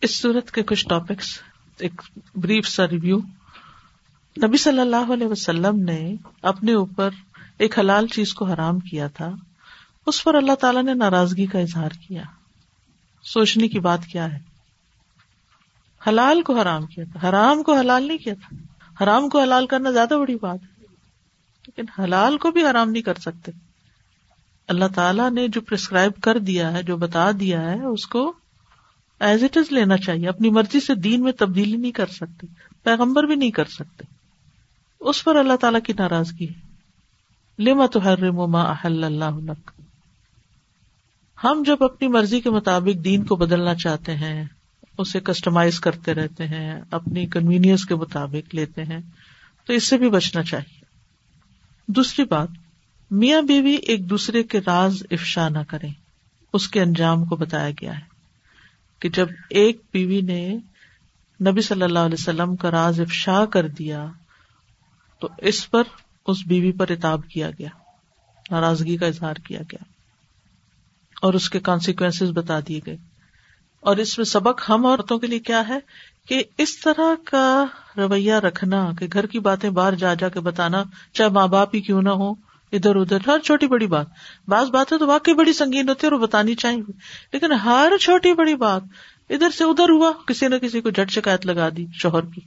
اس صورت کے کچھ ٹاپکس ایک بریف سا ریویو نبی صلی اللہ علیہ وسلم نے اپنے اوپر ایک حلال چیز کو حرام کیا تھا، اس پر اللہ تعالیٰ نے ناراضگی کا اظہار کیا۔ سوچنے کی بات کیا ہے؟ حلال کو حرام کیا تھا۔ حرام کو حلال نہیں کیا تھا۔ حرام کو حلال کرنا زیادہ بڑی بات ہے۔ لیکن حلال کو بھی حرام نہیں کر سکتے۔ اللہ تعالیٰ نے جو پرسکرائب کر دیا ہے، جو بتا دیا ہے، اس کو ایز اٹ از لینا چاہیے۔ اپنی مرضی سے دین میں تبدیلی نہیں کر سکتے۔ پیغمبر بھی نہیں کر سکتے۔ اس پر اللہ تعالیٰ کی ناراضگی ہے۔ لما تو ہر اللہ ہم جب اپنی مرضی کے مطابق دین کو بدلنا چاہتے ہیں، اسے کسٹمائز کرتے رہتے ہیں، اپنی کنوینئنس کے مطابق لیتے ہیں، تو اس سے بھی بچنا چاہیے۔ دوسری بات، میاں بیوی ایک دوسرے کے راز افشا نہ کریں۔ اس کے انجام کو بتایا گیا ہے۔ کہ جب ایک بیوی نے نبی صلی اللہ علیہ وسلم کا راز افشا کر دیا تو اس پر اس بیوی پر اتاب کیا گیا، ناراضگی کا اظہار کیا گیا اور اس کے کانسیکوینس بتا دیے گئے۔ اور اس میں سبق ہم عورتوں کے لیے کیا ہے کہ اس طرح کا رویہ رکھنا، کہ گھر کی باتیں باہر جا جا کے بتانا، چاہے ماں باپ ہی کیوں نہ ہو ادھر ادھر، ہر چھوٹی بڑی بات۔ بعض باتیں تو واقعی بڑی سنگین ہوتی ہے اور بتانی چاہیے۔ لیکن ہر چھوٹی بڑی بات ادھر سے ادھر ہوا، کسی نہ کسی کو جٹ شکایت لگا دی شوہر کی۔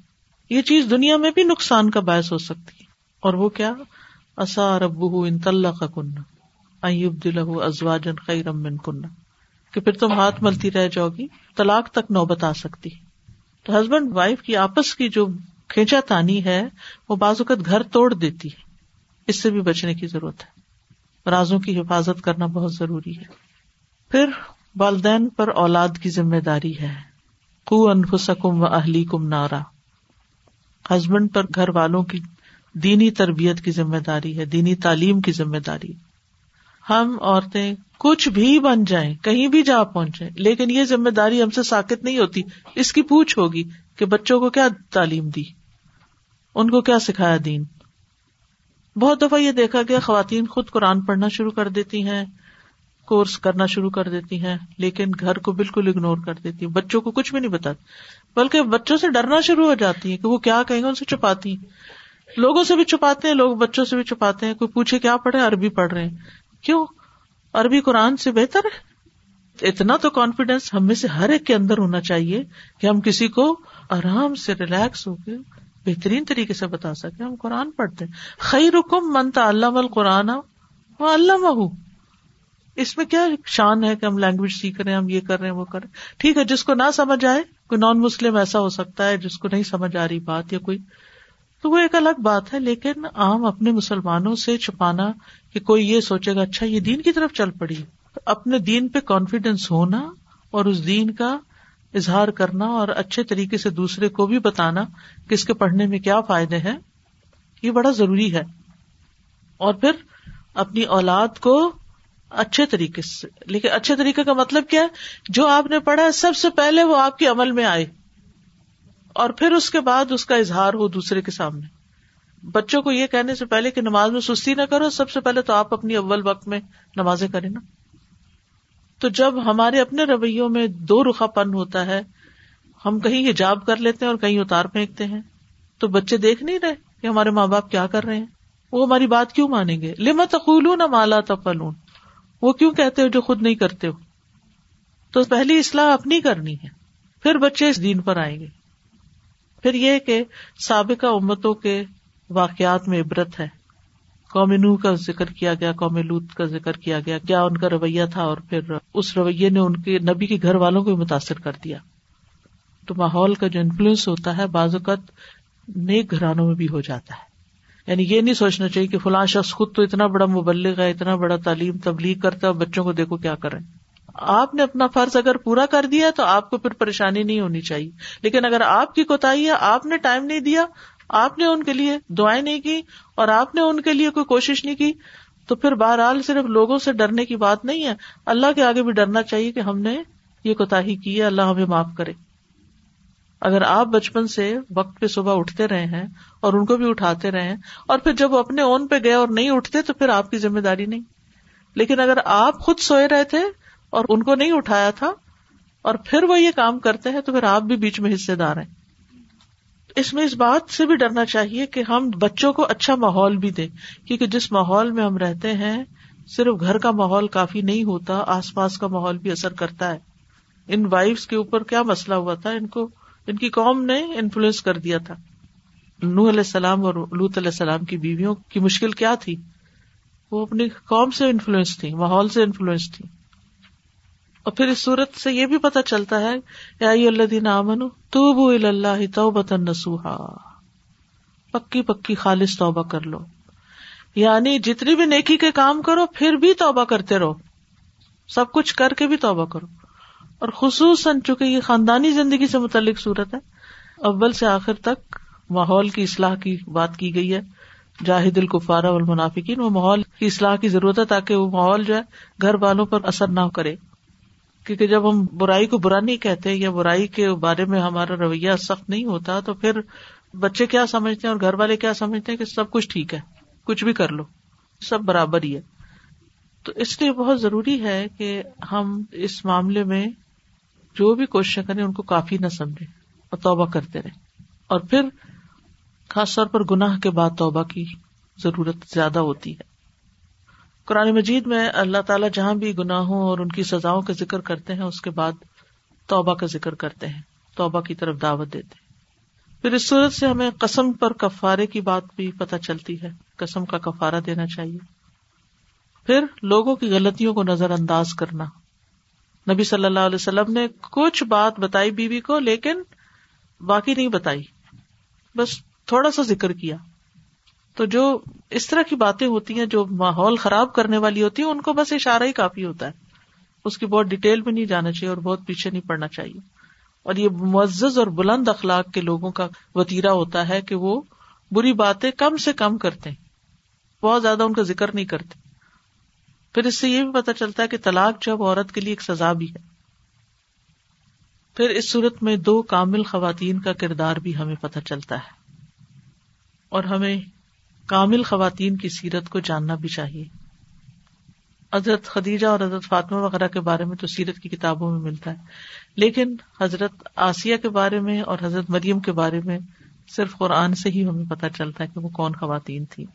یہ چیز دنیا میں بھی نقصان کا باعث ہو سکتی ہے۔ اور وہ کیا؟ اصا ربو ان طلّہ کا کنہ ایوب دلہ ازواجن خیرم من کنہ کہ پھر تم ہاتھ ملتی رہ جاؤ گی، طلاق تک نوبت آ سکتی۔ تو ہسبینڈ وائف کی آپس کی جو کھینچا تانی ہے، وہ بعض اوقات گھر توڑ دیتی ہے۔ اس سے بھی بچنے کی ضرورت ہے۔ رازوں کی حفاظت کرنا بہت ضروری ہے۔ پھر والدین پر اولاد کی ذمہ داری ہے۔ کو انفسکم و اہلی کم نارا۔ ہسبینڈ پر گھر والوں کی دینی تربیت کی ذمہ داری ہے، دینی تعلیم کی ذمہ داری ہم عورتیں کچھ بھی بن جائیں، کہیں بھی جا پہنچے لیکن یہ ذمہ داری ہم سے ساکت نہیں ہوتی۔ اس کی پوچھ ہوگی کہ بچوں کو کیا تعلیم دی؟ ان کو کیا سکھایا دین؟ بہت دفعہ یہ دیکھا گیا خواتین خود قرآن پڑھنا شروع کر دیتی ہیں، کورس کرنا شروع کر دیتی ہیں، لیکن گھر کو بالکل اگنور کر دیتی ہیں۔ بچوں کو کچھ بھی نہیں بتاتی۔ بلکہ بچوں سے ڈرنا شروع ہو جاتی ہیں کہ وہ کیا کہیں گے، ان سے چھپاتی ہیں۔ لوگوں سے بھی چھپاتے ہیں، لوگ بچوں سے بھی چھپاتے ہیں۔ کوئی پوچھے کیا پڑھے، عربی پڑھ رہے ہیں۔ کیوں؟ عربی قرآن سے بہتر ہے۔ اتنا تو کانفیڈینس ہم میں سے ہر ایک کے اندر ہونا چاہیے کہ ہم کسی کو آرام سے ریلیکس ہو کے بہترین طریقے سے بتا سکے ہم قرآن پڑھتے خیر حکم منتا اللہ قرآن وہ اللہ اس میں کیا شان ہے کہ ہم لینگویج سیکھ رہے ہیں، ہم یہ کر رہے ہیں، وہ کر رہے ہیں۔ ٹھیک ہے، جس کو نہ سمجھ آئے، کوئی نان مسلم ایسا ہو سکتا ہے جس کو نہیں سمجھ آ رہی بات یا کوئی۔ تو وہ ایک الگ بات ہے، لیکن عام اپنے مسلمانوں سے چھپانا کہ کوئی یہ سوچے گا اچھا یہ دین کی طرف چل پڑی۔ اپنے دین پہ کانفیڈینس ہونا اور اس دین کا اظہار کرنا اور اچھے طریقے سے دوسرے کو بھی بتانا کہ اس کے پڑھنے میں کیا فائدے ہیں، یہ بڑا ضروری ہے۔ اور پھر اپنی اولاد کو اچھے طریقے سے، لیکن اچھے طریقے کا مطلب کیا ہے؟ جو آپ نے پڑھا ہے، سب سے پہلے وہ آپ کے عمل میں آئے اور پھر اس کے بعد اس کا اظہار ہو دوسرے کے سامنے۔ بچوں کو یہ کہنے سے پہلے کہ نماز میں سستی نہ کرو، سب سے پہلے تو آپ اپنی اول وقت میں نمازیں کریں نا۔ تو جب ہمارے اپنے رویوں میں دو رخا پن ہوتا ہے، ہم کہیں حجاب کر لیتے ہیں اور کہیں اتار پھینکتے ہیں۔ تو بچے دیکھ نہیں رہے کہ ہمارے ماں باپ کیا کر رہے ہیں۔ وہ ہماری بات کیوں مانیں گے؟ لما تقول نہ مالا تفلون وہ کیوں کہتے ہو جو خود نہیں کرتے ہو؟ تو پہلی اصلاح اپنی کرنی ہے۔ پھر بچے اس دین پر آئیں گے۔ پھر یہ کہ سابقہ امتوں کے واقعات میں عبرت ہے۔ قوم نو کا ذکر کیا گیا، قوم لوت کا ذکر کیا گیا، کیا ان کا رویہ تھا اور پھر اس رویے نے ان کے نبی کے گھر والوں کو متاثر کر دیا۔ تو ماحول کا جو انفلوئنس ہوتا ہے، بعض اوقات نیک گھرانوں میں بھی ہو جاتا ہے۔ یعنی یہ نہیں سوچنا چاہیے کہ فلاں شخص خود تو اتنا بڑا مبلغ ہے، اتنا بڑا تعلیم تبلیغ کرتا ہے بچوں کو دیکھو کیا کریں آپ نے اپنا فرض اگر پورا کر دیا تو آپ کو پھر پریشانی نہیں ہونی چاہیے۔ لیکن اگر آپ کی کوتا ہے، آپ نے ٹائم نہیں دیا آپ نے ان کے لیے دعائیں نہیں کی اور آپ نے ان کے لیے کوئی کوشش نہیں کی، تو پھر بہرحال صرف لوگوں سے ڈرنے کی بات نہیں ہے۔ اللہ کے آگے بھی ڈرنا چاہیے کہ ہم نے یہ کوتا کی ہے، اللہ ہمیں معاف کرے۔ اگر آپ بچپن سے وقت پہ صبح اٹھتے رہے ہیں اور ان کو بھی اٹھاتے رہے ہیں اور پھر جب وہ اپنے اون پہ گئے اور نہیں اٹھتے تو پھر آپ کی ذمہ داری نہیں۔ لیکن اگر آپ خود سوئے رہے تھے اور ان کو نہیں اٹھایا تھا اور پھر وہ یہ کام کرتے ہیں تو پھر آپ بھی بیچ میں حصے دار ہیں۔ اس میں اس بات سے بھی ڈرنا چاہیے کہ ہم بچوں کو اچھا ماحول بھی دیں، کیونکہ جس ماحول میں ہم رہتے ہیں، صرف گھر کا ماحول کافی نہیں ہوتا، آس پاس کا ماحول بھی اثر کرتا ہے۔ ان وائفس کے اوپر کیا مسئلہ ہوا تھا؟ ان کو، ان کی قوم نے انفلوئنس کر دیا تھا۔ نوح علیہ السلام اور لوت علیہ السلام کی بیویوں کی مشکل کیا تھی؟ وہ اپنی قوم سے انفلوئنس تھی ماحول سے انفلوئنس تھی اور پھر اس صورت سے یہ بھی پتا چلتا ہے اللہ دین امن تو اللہ تو نسوہا پکی پکی خالص توبہ کر لو۔ یعنی جتنی بھی نیکی کے کام کرو، پھر بھی توبہ کرتے رہو۔ سب کچھ کر کے بھی توبہ کرو۔ اور خصوصاً چونکہ یہ خاندانی زندگی سے متعلق صورت ہے، اول سے آخر تک ماحول کی اصلاح کی بات کی گئی ہے۔ جاہد الکفارہ المنافقین وہ ماحول کی اصلاح کی ضرورت ہے تاکہ وہ ماحول جو ہے، گھر والوں پر اثر نہ کرے۔ کیونکہ جب ہم برائی کو برا نہیں کہتے یا برائی کے بارے میں ہمارا رویہ سخت نہیں ہوتا، تو پھر بچے کیا سمجھتے ہیں اور گھر والے کیا سمجھتے ہیں کہ سب کچھ ٹھیک ہے، کچھ بھی کر لو، سب برابر ہی ہے۔ تو اس لیے بہت ضروری ہے کہ ہم اس معاملے میں جو بھی کوششیں کریں، ان کو کافی نہ سمجھے اور توبہ کرتے رہے اور پھر خاص طور پر گناہ کے بعد توبہ کی ضرورت زیادہ ہوتی ہے۔ قرآن مجید میں اللہ تعالیٰ جہاں بھی گناہوں اور ان کی سزاؤں کا ذکر کرتے ہیں، اس کے بعد توبہ کا ذکر کرتے ہیں، توبہ کی طرف دعوت دیتے ہیں۔ پھر اس صورت سے ہمیں قسم پر کفارے کی بات بھی پتہ چلتی ہے، قسم کا کفارہ دینا چاہیے۔ پھر لوگوں کی غلطیوں کو نظر انداز کرنا۔ نبی صلی اللہ علیہ وسلم نے کچھ بات بتائی بیوی کو، لیکن باقی نہیں بتائی۔ بس تھوڑا سا ذکر کیا۔ تو جو اس طرح کی باتیں ہوتی ہیں جو ماحول خراب کرنے والی ہوتی ہیں، ان کو بس اشارہ ہی کافی ہوتا ہے۔ اس کی بہت ڈیٹیل میں نہیں جانا چاہیے اور بہت پیچھے نہیں پڑنا چاہیے۔ اور یہ معزز اور بلند اخلاق کے لوگوں کا وتیرا ہوتا ہے کہ وہ بری باتیں کم سے کم کرتے ہیں۔ بہت زیادہ ان کا ذکر نہیں کرتے۔ پھر اس سے یہ بھی پتا چلتا ہے کہ طلاق جب عورت کے لیے ایک سزا بھی ہے۔ پھر اس صورت میں دو کامل خواتین کا کردار بھی ہمیں پتہ چلتا ہے۔ اور ہمیں کامل خواتین کی سیرت کو جاننا بھی چاہیے۔ حضرت خدیجہ اور حضرت فاطمہ وغیرہ کے بارے میں تو سیرت کی کتابوں میں ملتا ہے۔ لیکن حضرت آسیہ کے بارے میں اور حضرت مریم کے بارے میں صرف قرآن سے ہی ہمیں پتہ چلتا ہے کہ وہ کون خواتین تھی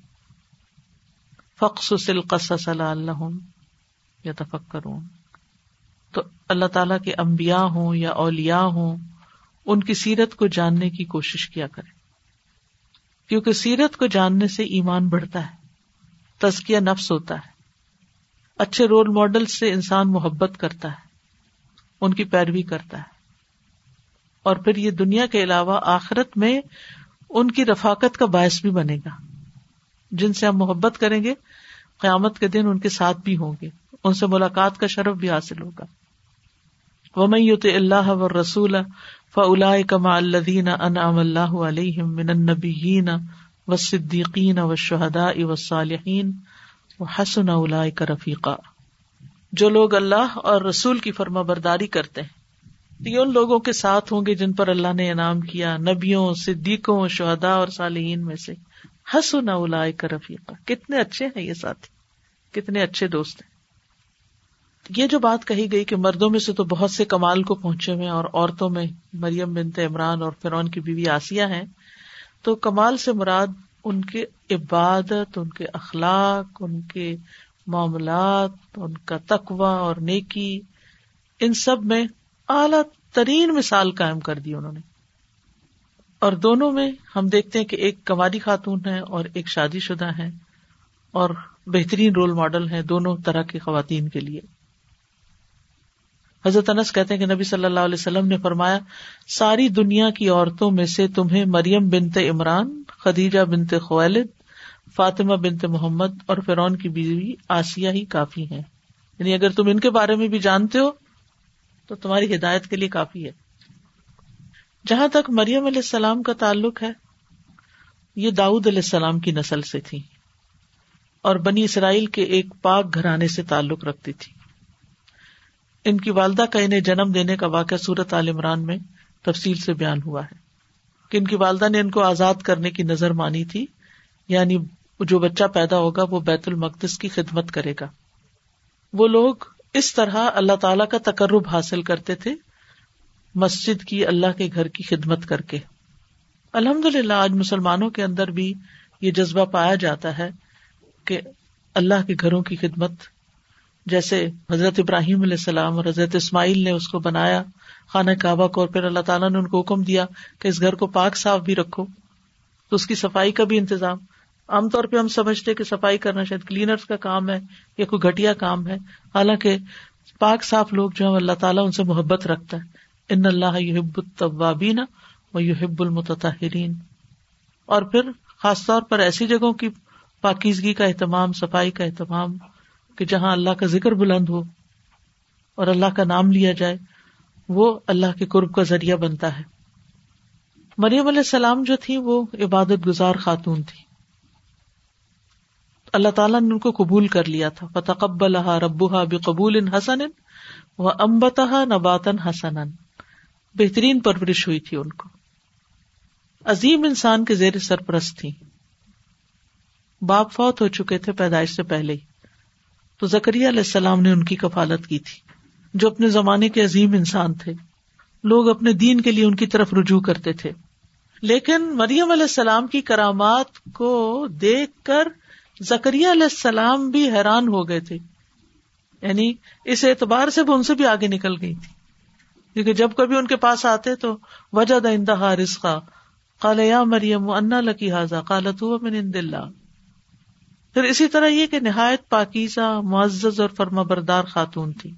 فخص قصص اللہ یا تفکر تو اللہ تعالیٰ کے امبیا ہوں یا اولیا ہوں، ان کی سیرت کو جاننے کی کوشش کیا کرے کیونکہ سیرت کو جاننے سے ایمان بڑھتا ہے، تزکیہ نفس ہوتا ہے۔ اچھے رول ماڈل سے انسان محبت کرتا ہے، ان کی پیروی کرتا ہے۔ اور پھر یہ دنیا کے علاوہ آخرت میں ان کی رفاقت کا باعث بھی بنے گا۔ جن سے ہم محبت کریں گے، قیامت کے دن ان کے ساتھ بھی ہوں گے۔ ان سے ملاقات کا شرف بھی حاصل ہوگا۔ ومت اللہ و رسول فلا کما الدین انعام اللہ علیہ من النبیین و صدیقین و شہدا و صالحین رفیقہ جو لوگ اللہ اور رسول کی فرما برداری کرتے ہیں یہ ان لوگوں کے ساتھ ہوں گے جن پر اللہ نے انعام کیا، نبیوں، صدیقوں شہدا اور صالحین میں سے۔ حسن کا رفیقہ کتنے اچھے ہیں یہ ساتھی، کتنے اچھے دوست ہیں۔ یہ جو بات کہی گئی کہ مردوں میں سے تو بہت سے کمال کو پہنچے ہوئے اور عورتوں میں مریم بنت عمران اور فرعون کی بیوی آسیا ہیں، تو کمال سے مراد ان کے عبادت، ان کے اخلاق، ان کے معاملات، ان کا تقوا اور نیکی، ان سب میں اعلی ترین مثال قائم کر دی انہوں نے۔ اور دونوں میں ہم دیکھتے ہیں کہ ایک کماری خاتون ہے اور ایک شادی شدہ ہے اور بہترین رول ماڈل ہے دونوں طرح کی خواتین کے لیے۔ حضرت انس کہتے ہیں کہ نبی صلی اللہ علیہ وسلم نے فرمایا، ساری دنیا کی عورتوں میں سے تمہیں مریم بنت عمران، خدیجہ بنت خوالد، فاطمہ بنت محمد اور فرون کی بیوی آسیہ ہی کافی ہے یعنی اگر تم ان کے بارے میں بھی جانتے ہو، تو تمہاری ہدایت کے لیے کافی ہے۔ جہاں تک مریم علیہ السلام کا تعلق ہے، یہ داؤد علیہ السلام کی نسل سے تھی اور بنی اسرائیل کے ایک پاک گھرانے سے تعلق رکھتی تھی۔ ان کی والدہ کا انہیں جنم دینے کا واقعہ سورت عال عمران میں تفصیل سے بیان ہوا ہے کہ ان کی والدہ نے ان کو آزاد کرنے کی نظر مانی تھی یعنی جو بچہ پیدا ہوگا وہ بیت المقدس کی خدمت کرے گا۔ وہ لوگ اس طرح اللہ تعالی کا تقرب حاصل کرتے تھے، مسجد کی اللہ کے گھر کی خدمت کر کے۔ الحمد للہ آج مسلمانوں کے اندر بھی یہ جذبہ پایا جاتا ہے کہ اللہ کے گھروں کی خدمت جیسے حضرت ابراہیم علیہ السلام اور حضرت اسماعیل نے اس کو بنایا، خانہ کعبہ کو، اور پھر اللہ تعالیٰ نے ان کو حکم دیا کہ اس گھر کو پاک صاف بھی رکھو۔ تو اس کی صفائی کا بھی انتظام۔ عام طور پہ ہم سمجھتے کہ صفائی کرنا شاید کلینرس کا کام ہے یا کوئی گٹیا کام ہے۔ حالانکہ پاک صاف لوگ جو ہے اللہ تعالیٰ ان سے محبت رکھتا ہے۔ ان اللہ یحب الطوابین و یحب المتطہرین۔ اور پھر خاص طور پر ایسی جگہوں کی پاکیزگی کا اہتمام، صفائی کا اہتمام۔ کہ جہاں اللہ کا ذکر بلند ہو اور اللہ کا نام لیا جائے، وہ اللہ کے قرب کا ذریعہ بنتا ہے۔ مریم علیہ السلام جو تھی وہ عبادت گزار خاتون تھی اللہ تعالیٰ نے ان کو قبول کر لیا تھا۔ فتقبل ربوہا بے قبول حسن و امبتا نباتن حسن بہترین پرورش ہوئی تھی ان کو۔ عظیم انسان کے زیر سرپرست تھی باپ فوت ہو چکے تھے پیدائش سے پہلے ہی۔ تو زکری علیہ السلام نے ان کی کفالت کی تھی، جو اپنے زمانے کے عظیم انسان تھے۔ لوگ اپنے دین کے لیے ان کی طرف رجوع کرتے تھے۔ لیکن مریم علیہ السلام کی کرامات کو دیکھ کر زکری علیہ السلام بھی حیران ہو گئے تھے۔ یعنی اس اعتبار سے وہ ان سے بھی آگے نکل گئی تھی۔ کیونکہ جب کبھی ان کے پاس آتے تو وجہ دہ رسخا کال یا مریم انا لکی حاضا کالت اللہ۔ پھر اسی طرح یہ کہ نہایت پاکیزہ معزز اور فرما بردار خاتون تھی۔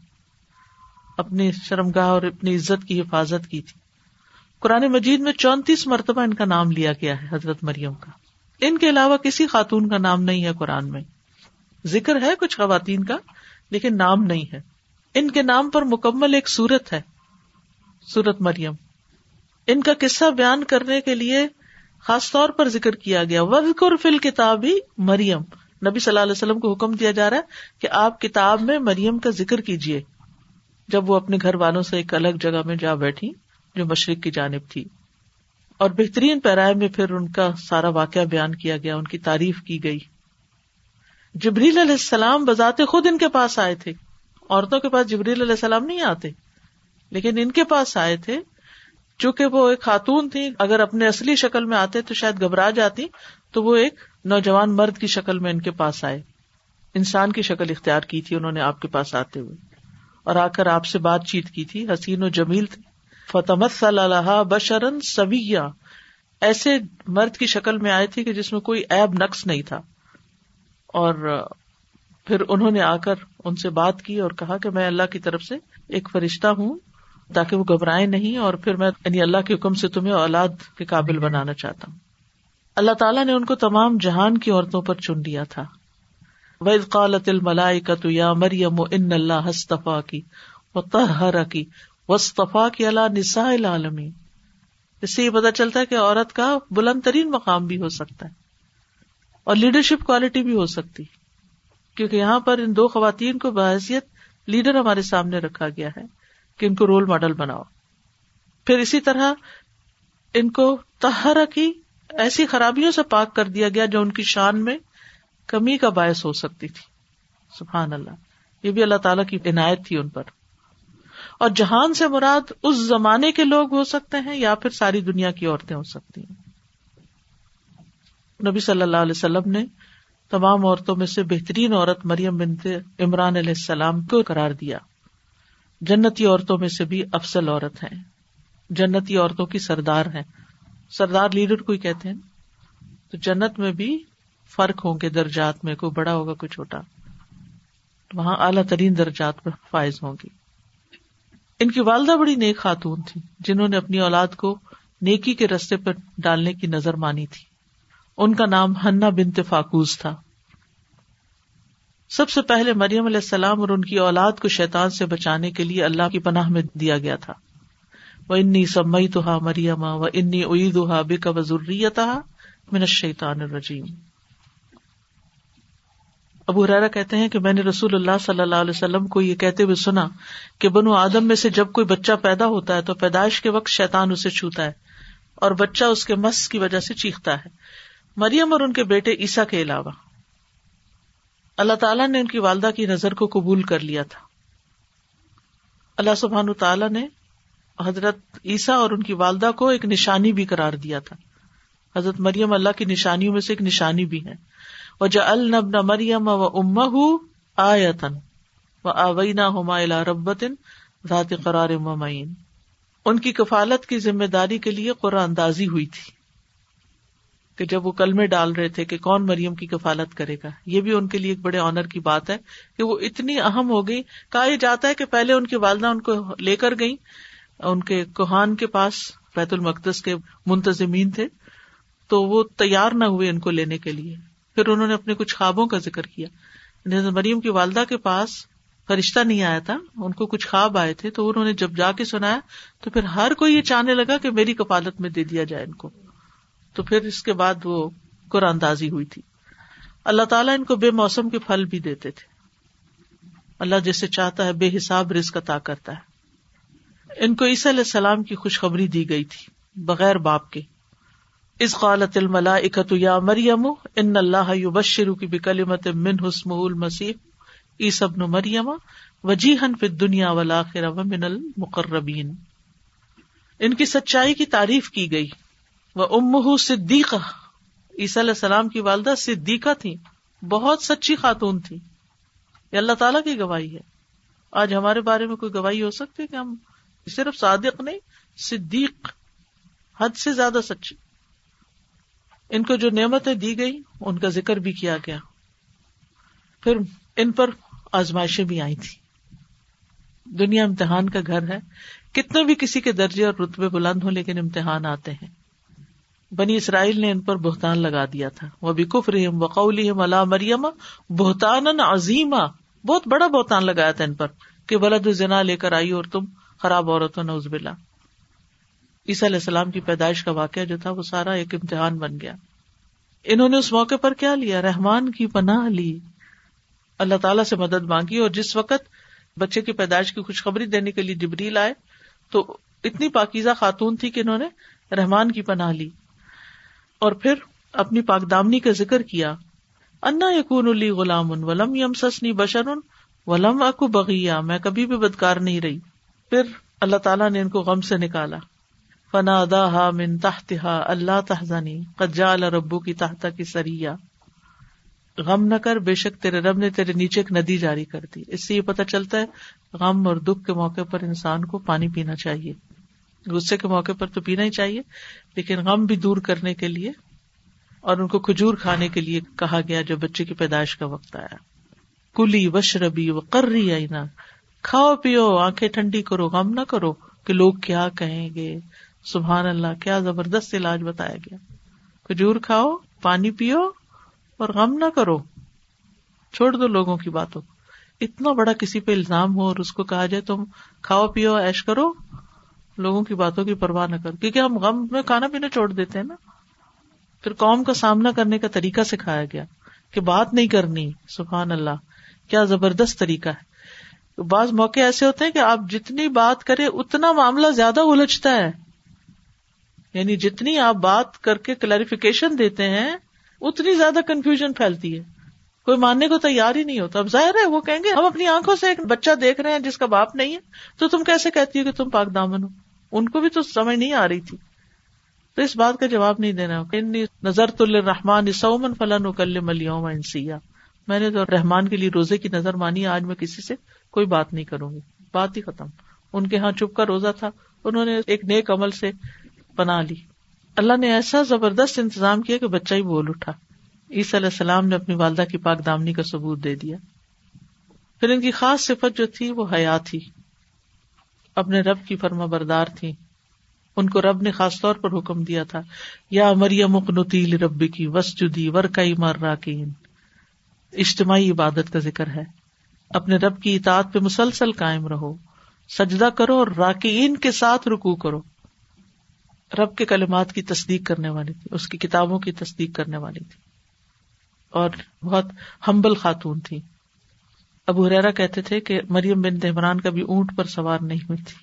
اپنی شرمگاہ اور اپنی عزت کی حفاظت کی تھی۔ قرآن مجید میں چونتیس مرتبہ ان کا نام لیا گیا ہے، حضرت مریم کا۔ ان کے علاوہ کسی خاتون کا نام نہیں ہے قرآن میں۔ ذکر ہے کچھ خواتین کا، لیکن نام نہیں ہے۔ ان کے نام پر مکمل ایک سورت ہے سورت مریم۔ ان کا قصہ بیان کرنے کے لیے خاص طور پر ذکر کیا گیا۔ وزقر فل کتاب ہی مریم۔ نبی صلی اللہ علیہ وسلم کو حکم دیا جا رہا ہے کہ آپ کتاب میں مریم کا ذکر کیجیے جب وہ اپنے گھر والوں سے ایک الگ جگہ میں جا بیٹھی، جو مشرق کی جانب تھی۔ اور بہترین پیرائے میں پھر ان کا سارا واقعہ بیان کیا گیا، ان کی تعریف کی گئی۔ جبریل علیہ السلام بذات خود ان کے پاس آئے تھے۔ عورتوں کے پاس جبریل علیہ السلام نہیں آتے، لیکن ان کے پاس آئے تھے۔ چونکہ وہ ایک خاتون تھی اگر اپنے اصلی شکل میں آتے تو شاید گھبرا جاتی، تو وہ ایک نوجوان مرد کی شکل میں ان کے پاس آئے۔ انسان کی شکل اختیار کی تھی، انہوں نے آپ کے پاس آتے ہوئے۔ اور آ کر آپ سے بات چیت کی تھی۔ حسین و جمیل تھے۔ فتمت صلی اللہ بشرن سویا ایسے مرد کی شکل میں آئے تھے کہ جس میں کوئی ایب نقص نہیں تھا۔ اور پھر انہوں نے آ کر ان سے بات کی اور کہا کہ میں اللہ کی طرف سے ایک فرشتہ ہوں۔ تاکہ وہ گھبرائے نہیں اور پھر میں یعنی اللہ کے حکم سے تمہیں اولاد کے قابل بنانا چاہتا ہوں۔ اللہ تعالیٰ نے ان کو تمام جہان کی عورتوں پر چن لیا تھا۔ وید قالت الملائی کا تو یا مریم ان اللہ ہستفا کی و تہرا کی وصطفا کی اللہ نسا العالمین اس سے یہ پتا چلتا ہے کہ عورت کا بلند ترین مقام بھی ہو سکتا ہے اور لیڈرشپ کوالٹی بھی ہو سکتی۔ کیونکہ یہاں پر ان دو خواتین کو بحثیت لیڈر ہمارے سامنے رکھا گیا ہے۔ کہ ان کو رول ماڈل بناؤ۔ پھر اسی طرح ان کو تہرا کی ایسی خرابیوں سے پاک کر دیا گیا جو ان کی شان میں کمی کا باعث ہو سکتی تھی۔ سبحان اللہ۔ یہ بھی اللہ تعالیٰ کی عنایت تھی ان پر۔ اور جہان سے مراد اس زمانے کے لوگ ہو سکتے ہیں یا پھر ساری دنیا کی عورتیں ہو سکتی ہیں۔ نبی صلی اللہ علیہ وسلم نے تمام عورتوں میں سے بہترین عورت مریم بنت عمران علیہ السلام کو قرار دیا۔ جنتی عورتوں میں سے بھی افسل عورت ہے جنتی عورتوں کی سردار ہے سردار لیڈر کوئی کہتے ہیں۔ تو جنت میں بھی فرق ہوں گے، درجات میں، کوئی بڑا ہوگا، کوئی چھوٹا۔ وہاں اعلیٰ ترین درجات پر فائز ہوں گی ان کی والدہ بڑی نیک خاتون تھی جنہوں نے اپنی اولاد کو نیکی کے رستے پر ڈالنے کی نظر مانی تھی۔ ان کا نام ہنا بنت فاکوز تھا۔ سب سے پہلے مریم علیہ السلام اور ان کی اولاد کو شیطان سے بچانے کے لیے اللہ کی پناہ میں دیا گیا تھا۔ وہ انی سمئی تو ہا مریم و انی عید ہا بے کا وزریتا من شیطان الرجیم۔ ابو حرارا کہتے ہیں کہ میں نے رسول اللہ صلی اللہ علیہ وسلم کو یہ کہتے ہوئے سنا کہ بنو آدم میں سے جب کوئی بچہ پیدا ہوتا ہے تو پیدائش کے وقت شیطان اسے چھوتا ہے اور بچہ اس کے مس کی وجہ سے چیختا ہے۔ مریم اور ان کے بیٹے عیسا کے علاوہ۔ اللہ تعالیٰ نے ان کی والدہ کی نظر کو قبول کر لیا تھا۔ اللہ سبحان تعالیٰ نے حضرت عیسیٰ اور ان کی والدہ کو ایک نشانی بھی قرار دیا تھا۔ حضرت مریم اللہ کی نشانیوں میں سے ایک نشانی بھی ہے۔ وہ جا النب نہ مریم و اما آیتن و اوینا ہما ربتن ذات قرار ممعین ان کی کفالت کی ذمہ داری کے لیے قرآن اندازی ہوئی تھی۔ کہ جب وہ کل میں ڈال رہے تھے کہ کون مریم کی کفالت کرے گا، یہ بھی ان کے لیے ایک بڑے آنر کی بات ہے کہ وہ اتنی اہم ہو گئی۔ کہا یہ جاتا ہے کہ پہلے ان کی والدہ ان کو لے کر گئی ان کے کوہان کے پاس، بیت المقدس کے منتظمین تھے، تو وہ تیار نہ ہوئے ان کو لینے کے لیے۔ پھر انہوں نے اپنے کچھ خوابوں کا ذکر کیا۔ یعنی مریم کی والدہ کے پاس فرشتہ نہیں آیا تھا، ان کو کچھ خواب آئے تھے، تو انہوں نے جب جا کے سنایا تو پھر ہر کوئی یہ چاہنے لگا کہ میری کپالت میں دے دیا جائے ان کو۔ تو پھر اس کے بعد وہ قرآن دازی ہوئی تھی۔ اللہ تعالیٰ ان کو بے موسم کے پھل بھی دیتے تھے۔ اللہ جیسے چاہتا ہے بے حساب رزق عطا کرتا ہے۔ ان کو عیسی علیہ السلام کی خوشخبری دی گئی تھی، بغیر باپ کے۔ اس قالت الملا اکت یا مریم، ان اللہ بشرو کی بکلمت من حسم المسیح۔ ای سبن مریم وجی ہن پھر دنیا والا من المقربین۔ ان کی سچائی کی تعریف کی گئی۔ وہ ام صدیقہ، عیسی علیہ السلام کی والدہ صدیقہ تھی بہت سچی خاتون تھی یہ اللہ تعالیٰ کی گواہی ہے۔ آج ہمارے بارے میں کوئی گواہی ہو سکتی ہے کہ ہم صرف صادق نہیں، صدیق، حد سے زیادہ سچی۔ ان کو جو نعمتیں دی گئی ان کا ذکر بھی کیا گیا۔ پھر ان پر آزمائشیں بھی آئی تھی دنیا امتحان کا گھر ہے۔ کتنے بھی کسی کے درجے اور رتبے بلند ہوں، لیکن امتحان آتے ہیں۔ بنی اسرائیل نے ان پر بہتان لگا دیا تھا۔ وہ بھی کف رحیم وقول اللہ مریم بہتان عظیمہ بہت بڑا بہتان لگایا تھا ان پر کہ بلد زنا لے کر آئی اور تم خراب عورت ہو نوز بلا عیسی علیہ السلام کی پیدائش کا واقعہ جو تھا وہ سارا ایک امتحان بن گیا۔ انہوں نے اس موقع پر کیا لیا؟ رحمان کی پناہ لی۔ اللہ تعالیٰ سے مدد مانگی اور جس وقت بچے کی پیدائش کی خوشخبری دینے کے لیے جبریل آئے تو اتنی پاکیزہ خاتون تھی کہ انہوں نے رحمان کی پناہ لی۔ اور پھر اپنی پاک دامنی کا ذکر کیا۔ انا یقون علی غلام ولم یم سسنی بشر ولم اکو بغیا میں کبھی بھی بدکار نہیں رہی۔ پھر اللہ تعالیٰ نے ان کو غم سے نکالا۔ فنا دا من تحت اللہ تحزانی قجا ربو کی تحتا کی سریا غم نہ کر، بے شک تیرے رب نے تیرے نیچے ایک ندی جاری کر دی۔ اس سے یہ پتا چلتا ہے، غم اور دکھ کے موقع پر انسان کو پانی پینا چاہیے۔ غصے کے موقع پر تو پینا ہی چاہیے، لیکن غم بھی دور کرنے کے لیے اور ان کو کھجور کھانے کے لیے کہا گیا جو بچے کی پیدائش کا وقت آیا۔ کلی وشربی و کرری آئی نا کھاؤ پیو، آنکھیں ٹھنڈی کرو، غم نہ کرو کہ لوگ کیا کہیں گے۔ سبحان اللہ، کیا زبردست علاج بتایا گیا۔ کھجور کھاؤ، پانی پیو اور غم نہ کرو۔ چھوڑ دو لوگوں کی باتوں۔ اتنا بڑا کسی پہ الزام ہو اور اس کو کہا جائے تم کھاؤ پیو ایش کرو لوگوں کی باتوں کی پرواہ نہ کر، کیونکہ ہم غم میں کھانا پینا چھوڑ دیتے ہیں نا۔ پھر قوم کا سامنا کرنے کا طریقہ سکھایا گیا کہ بات نہیں کرنی، سبحان اللہ، کیا زبردست طریقہ ہے۔ بعض موقع ایسے ہوتے ہیں کہ آپ جتنی بات کرے اتنا معاملہ زیادہ الجھتا ہے۔ یعنی جتنی آپ بات کر کے کلیریفیکیشن دیتے ہیں، اتنی زیادہ کنفیوژن پھیلتی ہے۔ کوئی ماننے کو تیار ہی نہیں ہوتا۔ اب ظاہر ہے وہ کہیں گے، ہم اپنی آنکھوں سے ایک بچہ دیکھ رہے ہیں جس کا باپ نہیں ہے۔ تو تم کیسے کہتی ہو کہ تم پاک دامن ہو؟ ان کو بھی تو سمجھ نہیں آ رہی تھی۔ تو اس بات کا جواب نہیں دینا۔ نظر تو رحمان سومن فلاں انسیا۔ میں نے تو رحمان کے لیے روزے کی نظر مانی، آج میں کسی سے کوئی بات نہیں کروں گی۔ بات ہی ختم۔ ان کے یہاں چپ کا روزہ تھا۔ انہوں نے ایک نیک عمل سے بنا لی۔ اللہ نے ایسا زبردست انتظام کیا کہ بچہ ہی بول اٹھا۔ عیسی علیہ السلام نے اپنی والدہ کی پاک دامنی کا ثبوت دے دیا۔ پھر ان کی خاص صفت جو تھی وہ حیا تھی۔ اپنے رب کی فرما بردار تھی۔ ان کو رب نے خاص طور پر حکم دیا تھا۔ یا مریم مکنتی ربی کی وسجدی ورکئی مر راکین اجتماعی عبادت کا ذکر ہے۔ اپنے رب کی اطاعت پہ مسلسل قائم رہو۔ سجدہ کرو اور راکین کے ساتھ رکو کرو۔ رب کے کلمات کی تصدیق کرنے والی تھی۔ اس کی کتابوں کی تصدیق کرنے والی تھی۔ اور بہت ہمبل خاتون تھی۔ ابو ہریرا کہتے تھے کہ مریم بن عمران کا بھی اونٹ پر سوار نہیں ہوئی تھی۔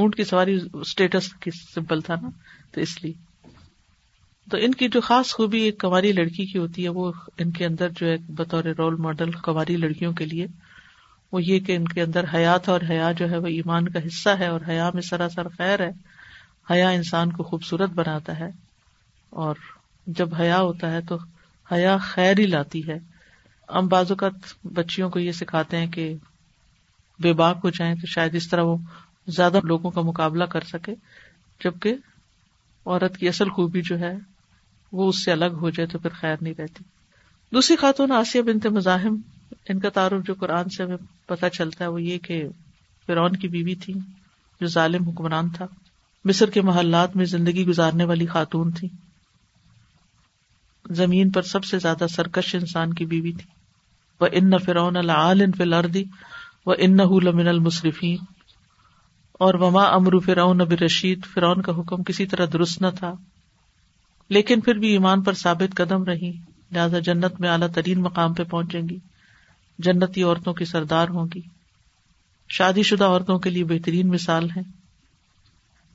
اونٹ کی سواری اسٹیٹس کی سمپل تھا نا، تو اس لیے۔ تو ان کی جو خاص خوبی ایک کنواری لڑکی کی ہوتی ہے، وہ ان کے اندر جو ہے بطور رول ماڈل کنواری لڑکیوں کے لیے، وہ یہ کہ ان کے اندر حیات اور حیا جو ہے، وہ ایمان کا حصہ ہے اور حیا میں سراسر خیر ہے۔ حیا انسان کو خوبصورت بناتا ہے اور جب حیا ہوتا ہے تو حیا خیر ہی لاتی ہے۔ ہم بعض اوقات بچیوں کو یہ سکھاتے ہیں کہ بے باک ہو جائیں تو شاید اس طرح وہ زیادہ لوگوں کا مقابلہ کر سکے، جبکہ عورت کی اصل خوبی جو ہے وہ اس سے الگ ہو جائے تو پھر خیر نہیں رہتی۔ دوسری خاتون آسیہ بنت مزاحم، ان کا تعارف جو قرآن سے ہمیں پتہ چلتا ہے وہ یہ کہ فرعون کی بیوی تھی، جو ظالم حکمران تھا۔ مصر کے محلات میں زندگی گزارنے والی خاتون تھی۔ زمین پر سب سے زیادہ سرکش انسان کی بیوی تھی۔ وہ ان فرعون العال فی الارض و ان لمن المصرفین اور وما امرو فرعون نبی رشید فرعون کا حکم کسی طرح درست نہ تھا۔ لیکن پھر بھی ایمان پر ثابت قدم رہی۔ لہٰذا جنت میں اعلیٰ ترین مقام پہ پہنچیں گی۔ جنتی عورتوں کی سردار ہوں گی۔ شادی شدہ عورتوں کے لیے بہترین مثال ہے۔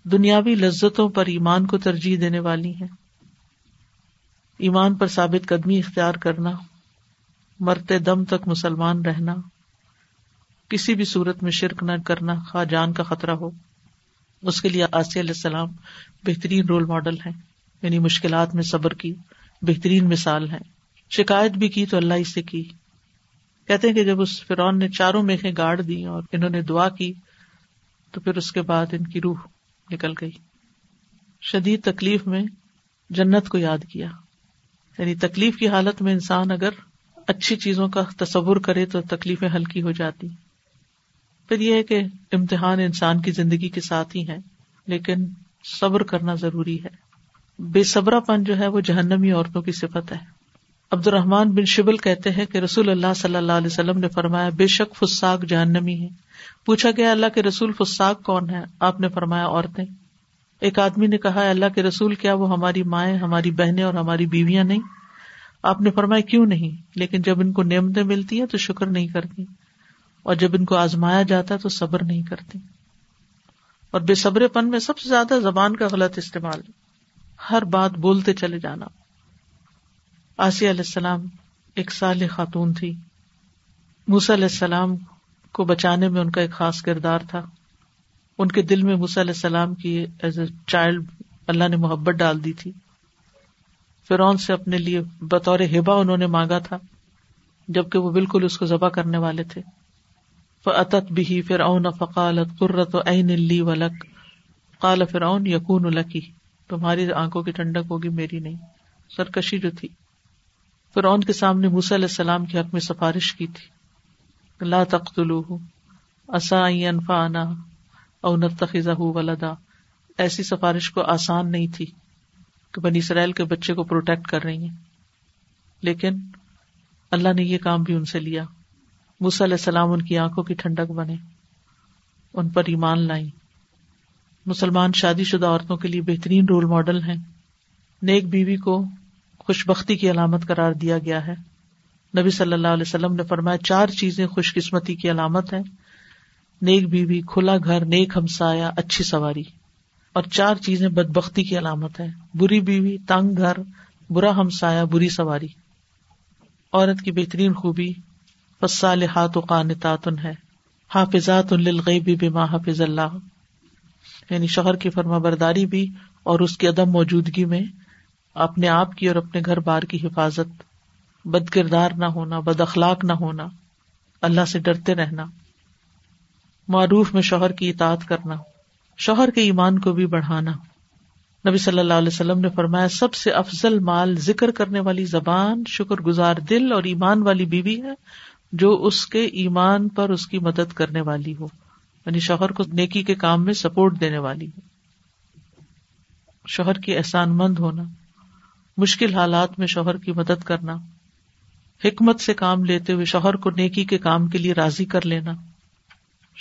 دنیاوی لذتوں پر ایمان کو ترجیح دینے والی ہیں۔ ایمان پر ثابت قدمی اختیار کرنا، مرتے دم تک مسلمان رہنا، کسی بھی صورت میں شرک نہ کرنا خواہ جان کا خطرہ ہو۔ اس کے لیے آسی علیہ السلام بہترین رول ماڈل ہے یعنی مشکلات میں صبر کی بہترین مثال ہے شکایت بھی کی تو اللہ اس سے کی۔ کہتے ہیں کہ جب اس فرون نے چاروں میخیں گاڑ دی اور انہوں نے دعا کی، تو پھر اس کے بعد ان کی روح نکل گئی۔ شدید تکلیف میں جنت کو یاد کیا۔ یعنی تکلیف کی حالت میں انسان اگر اچھی چیزوں کا تصور کرے تو تکلیفیں ہلکی ہو جاتی۔ پھر یہ ہے کہ امتحان انسان کی زندگی کے ساتھ ہی ہے، لیکن صبر کرنا ضروری ہے۔ بے صبرا پن جو ہے وہ جہنمی عورتوں کی صفت ہے۔ عبد الرحمان بن شبل کہتے ہیں کہ رسول اللہ صلی اللہ علیہ وسلم نے فرمایا، بے شک فساق جہنمی ہے۔ پوچھا گیا، اللہ کے رسول فساق کون ہے آپ نے فرمایا، عورتیں۔ ایک آدمی نے کہا اللہ کے رسول، کیا وہ ہماری مائیں، ہماری بہنیں اور ہماری بیویاں نہیں؟ آپ نے فرمایا، کیوں نہیں؟ لیکن جب ان کو نعمتیں ملتی ہیں تو شکر نہیں کرتی، اور جب ان کو آزمایا جاتا ہے تو صبر نہیں کرتی۔ اور بے صبر پن میں سب سے زیادہ زبان کا غلط استعمال ہر بات بولتے چلے جانا۔ آسیہ علیہ السلام ایک سال خاتون تھی۔ موسی علیہ السلام کو بچانے میں ان کا ایک خاص کردار تھا۔ ان کے دل میں موسی علیہ السلام کی ایز اے چائلڈ اللہ نے محبت ڈال دی تھی۔ فرون سے اپنے لیے بطور ہبا انہوں نے مانگا تھا، جبکہ وہ بالکل اس کو ذبح کرنے والے تھے۔ فعت بھی فرعون فقالت قرت عین لی ولک قال فرعون یقون الکی تمہاری آنکھوں کی ٹھنڈک ہوگی، میری نہیں۔ سرکشی جو تھی۔ فرعون کے سامنے موسی علیہ السلام کے حق میں سفارش کی تھی۔ لا تقتلوہ اسا انفعنا او نتخذہ ولدا۔ ایسی سفارش کو آسان نہیں تھی کہ بنی اسرائیل کے بچے کو پروٹیکٹ کر رہی ہیں۔ لیکن اللہ نے یہ کام بھی ان سے لیا۔ علیہ السلام ان کی آنکھوں کی ٹھنڈک بنے، ان پر ایمان لائی۔ مسلمان شادی شدہ عورتوں کے لیے بہترین رول ماڈل ہیں۔ نیک بیوی کو خوش بختی کی علامت قرار دیا گیا ہے۔ نبی صلی اللہ علیہ وسلم نے فرمایا، چار چیزیں خوش قسمتی کی علامت ہے نیک بیوی، کھلا گھر، نیک ہمسایا اچھی سواری۔ اور چار چیزیں بد بختی کی علامت ہے بری بیوی، تنگ گھر، برا ہمسایا بری سواری۔ عورت کی بہترین خوبی فصالحات و قانتاتن ہے حافظات للغیب بما حافظ اللہ۔ یعنی شوہر کی فرما برداری بھی اور اس کی عدم موجودگی میں اپنے آپ کی اور اپنے گھر بار کی حفاظت۔ بد کردار نہ ہونا، بد اخلاق نہ ہونا۔ اللہ سے ڈرتے رہنا۔ معروف میں شوہر کی اطاعت کرنا، شوہر کے ایمان کو بھی بڑھانا۔ نبی صلی اللہ علیہ وسلم نے فرمایا، سب سے افضل مال ذکر کرنے والی زبان، شکر گزار دل اور ایمان والی بیوی ہے، جو اس کے ایمان پر اس کی مدد کرنے والی ہو۔ یعنی شوہر کو نیکی کے کام میں سپورٹ دینے والی ہو۔ شوہر کی احسان مند ہونا، مشکل حالات میں شوہر کی مدد کرنا، حکمت سے کام لیتے ہوئے شوہر کو نیکی کے کام کے لیے راضی کر لینا۔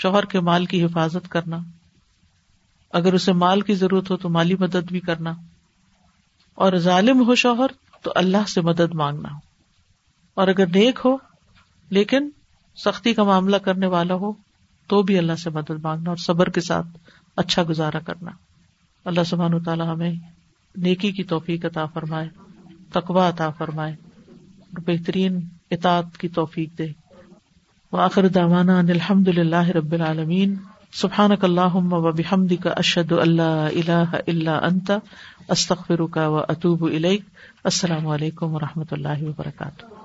شوہر کے مال کی حفاظت کرنا۔ اگر اسے مال کی ضرورت ہو تو مالی مدد بھی کرنا۔ اور ظالم ہو شوہر تو اللہ سے مدد مانگنا۔ اور اگر نیک ہو لیکن سختی کا معاملہ کرنے والا ہو تو بھی اللہ سے مدد مانگنا اور صبر کے ساتھ اچھا گزارا کرنا۔ اللہ سبحان و تعالیٰ ہمیں نیکی کی توفیق عطا فرمائے تقوا عطا فرمائے، اور بہترین اطاعت کی توفیق دے۔ وآخر دعوانا ان الحمد للہ رب العالمین. سبحانک اللہم و بحمدک اشہد اللہ الہ الا انت، استغفرک و اتوب السلام علیکم و رحمۃ اللہ وبرکاتہ.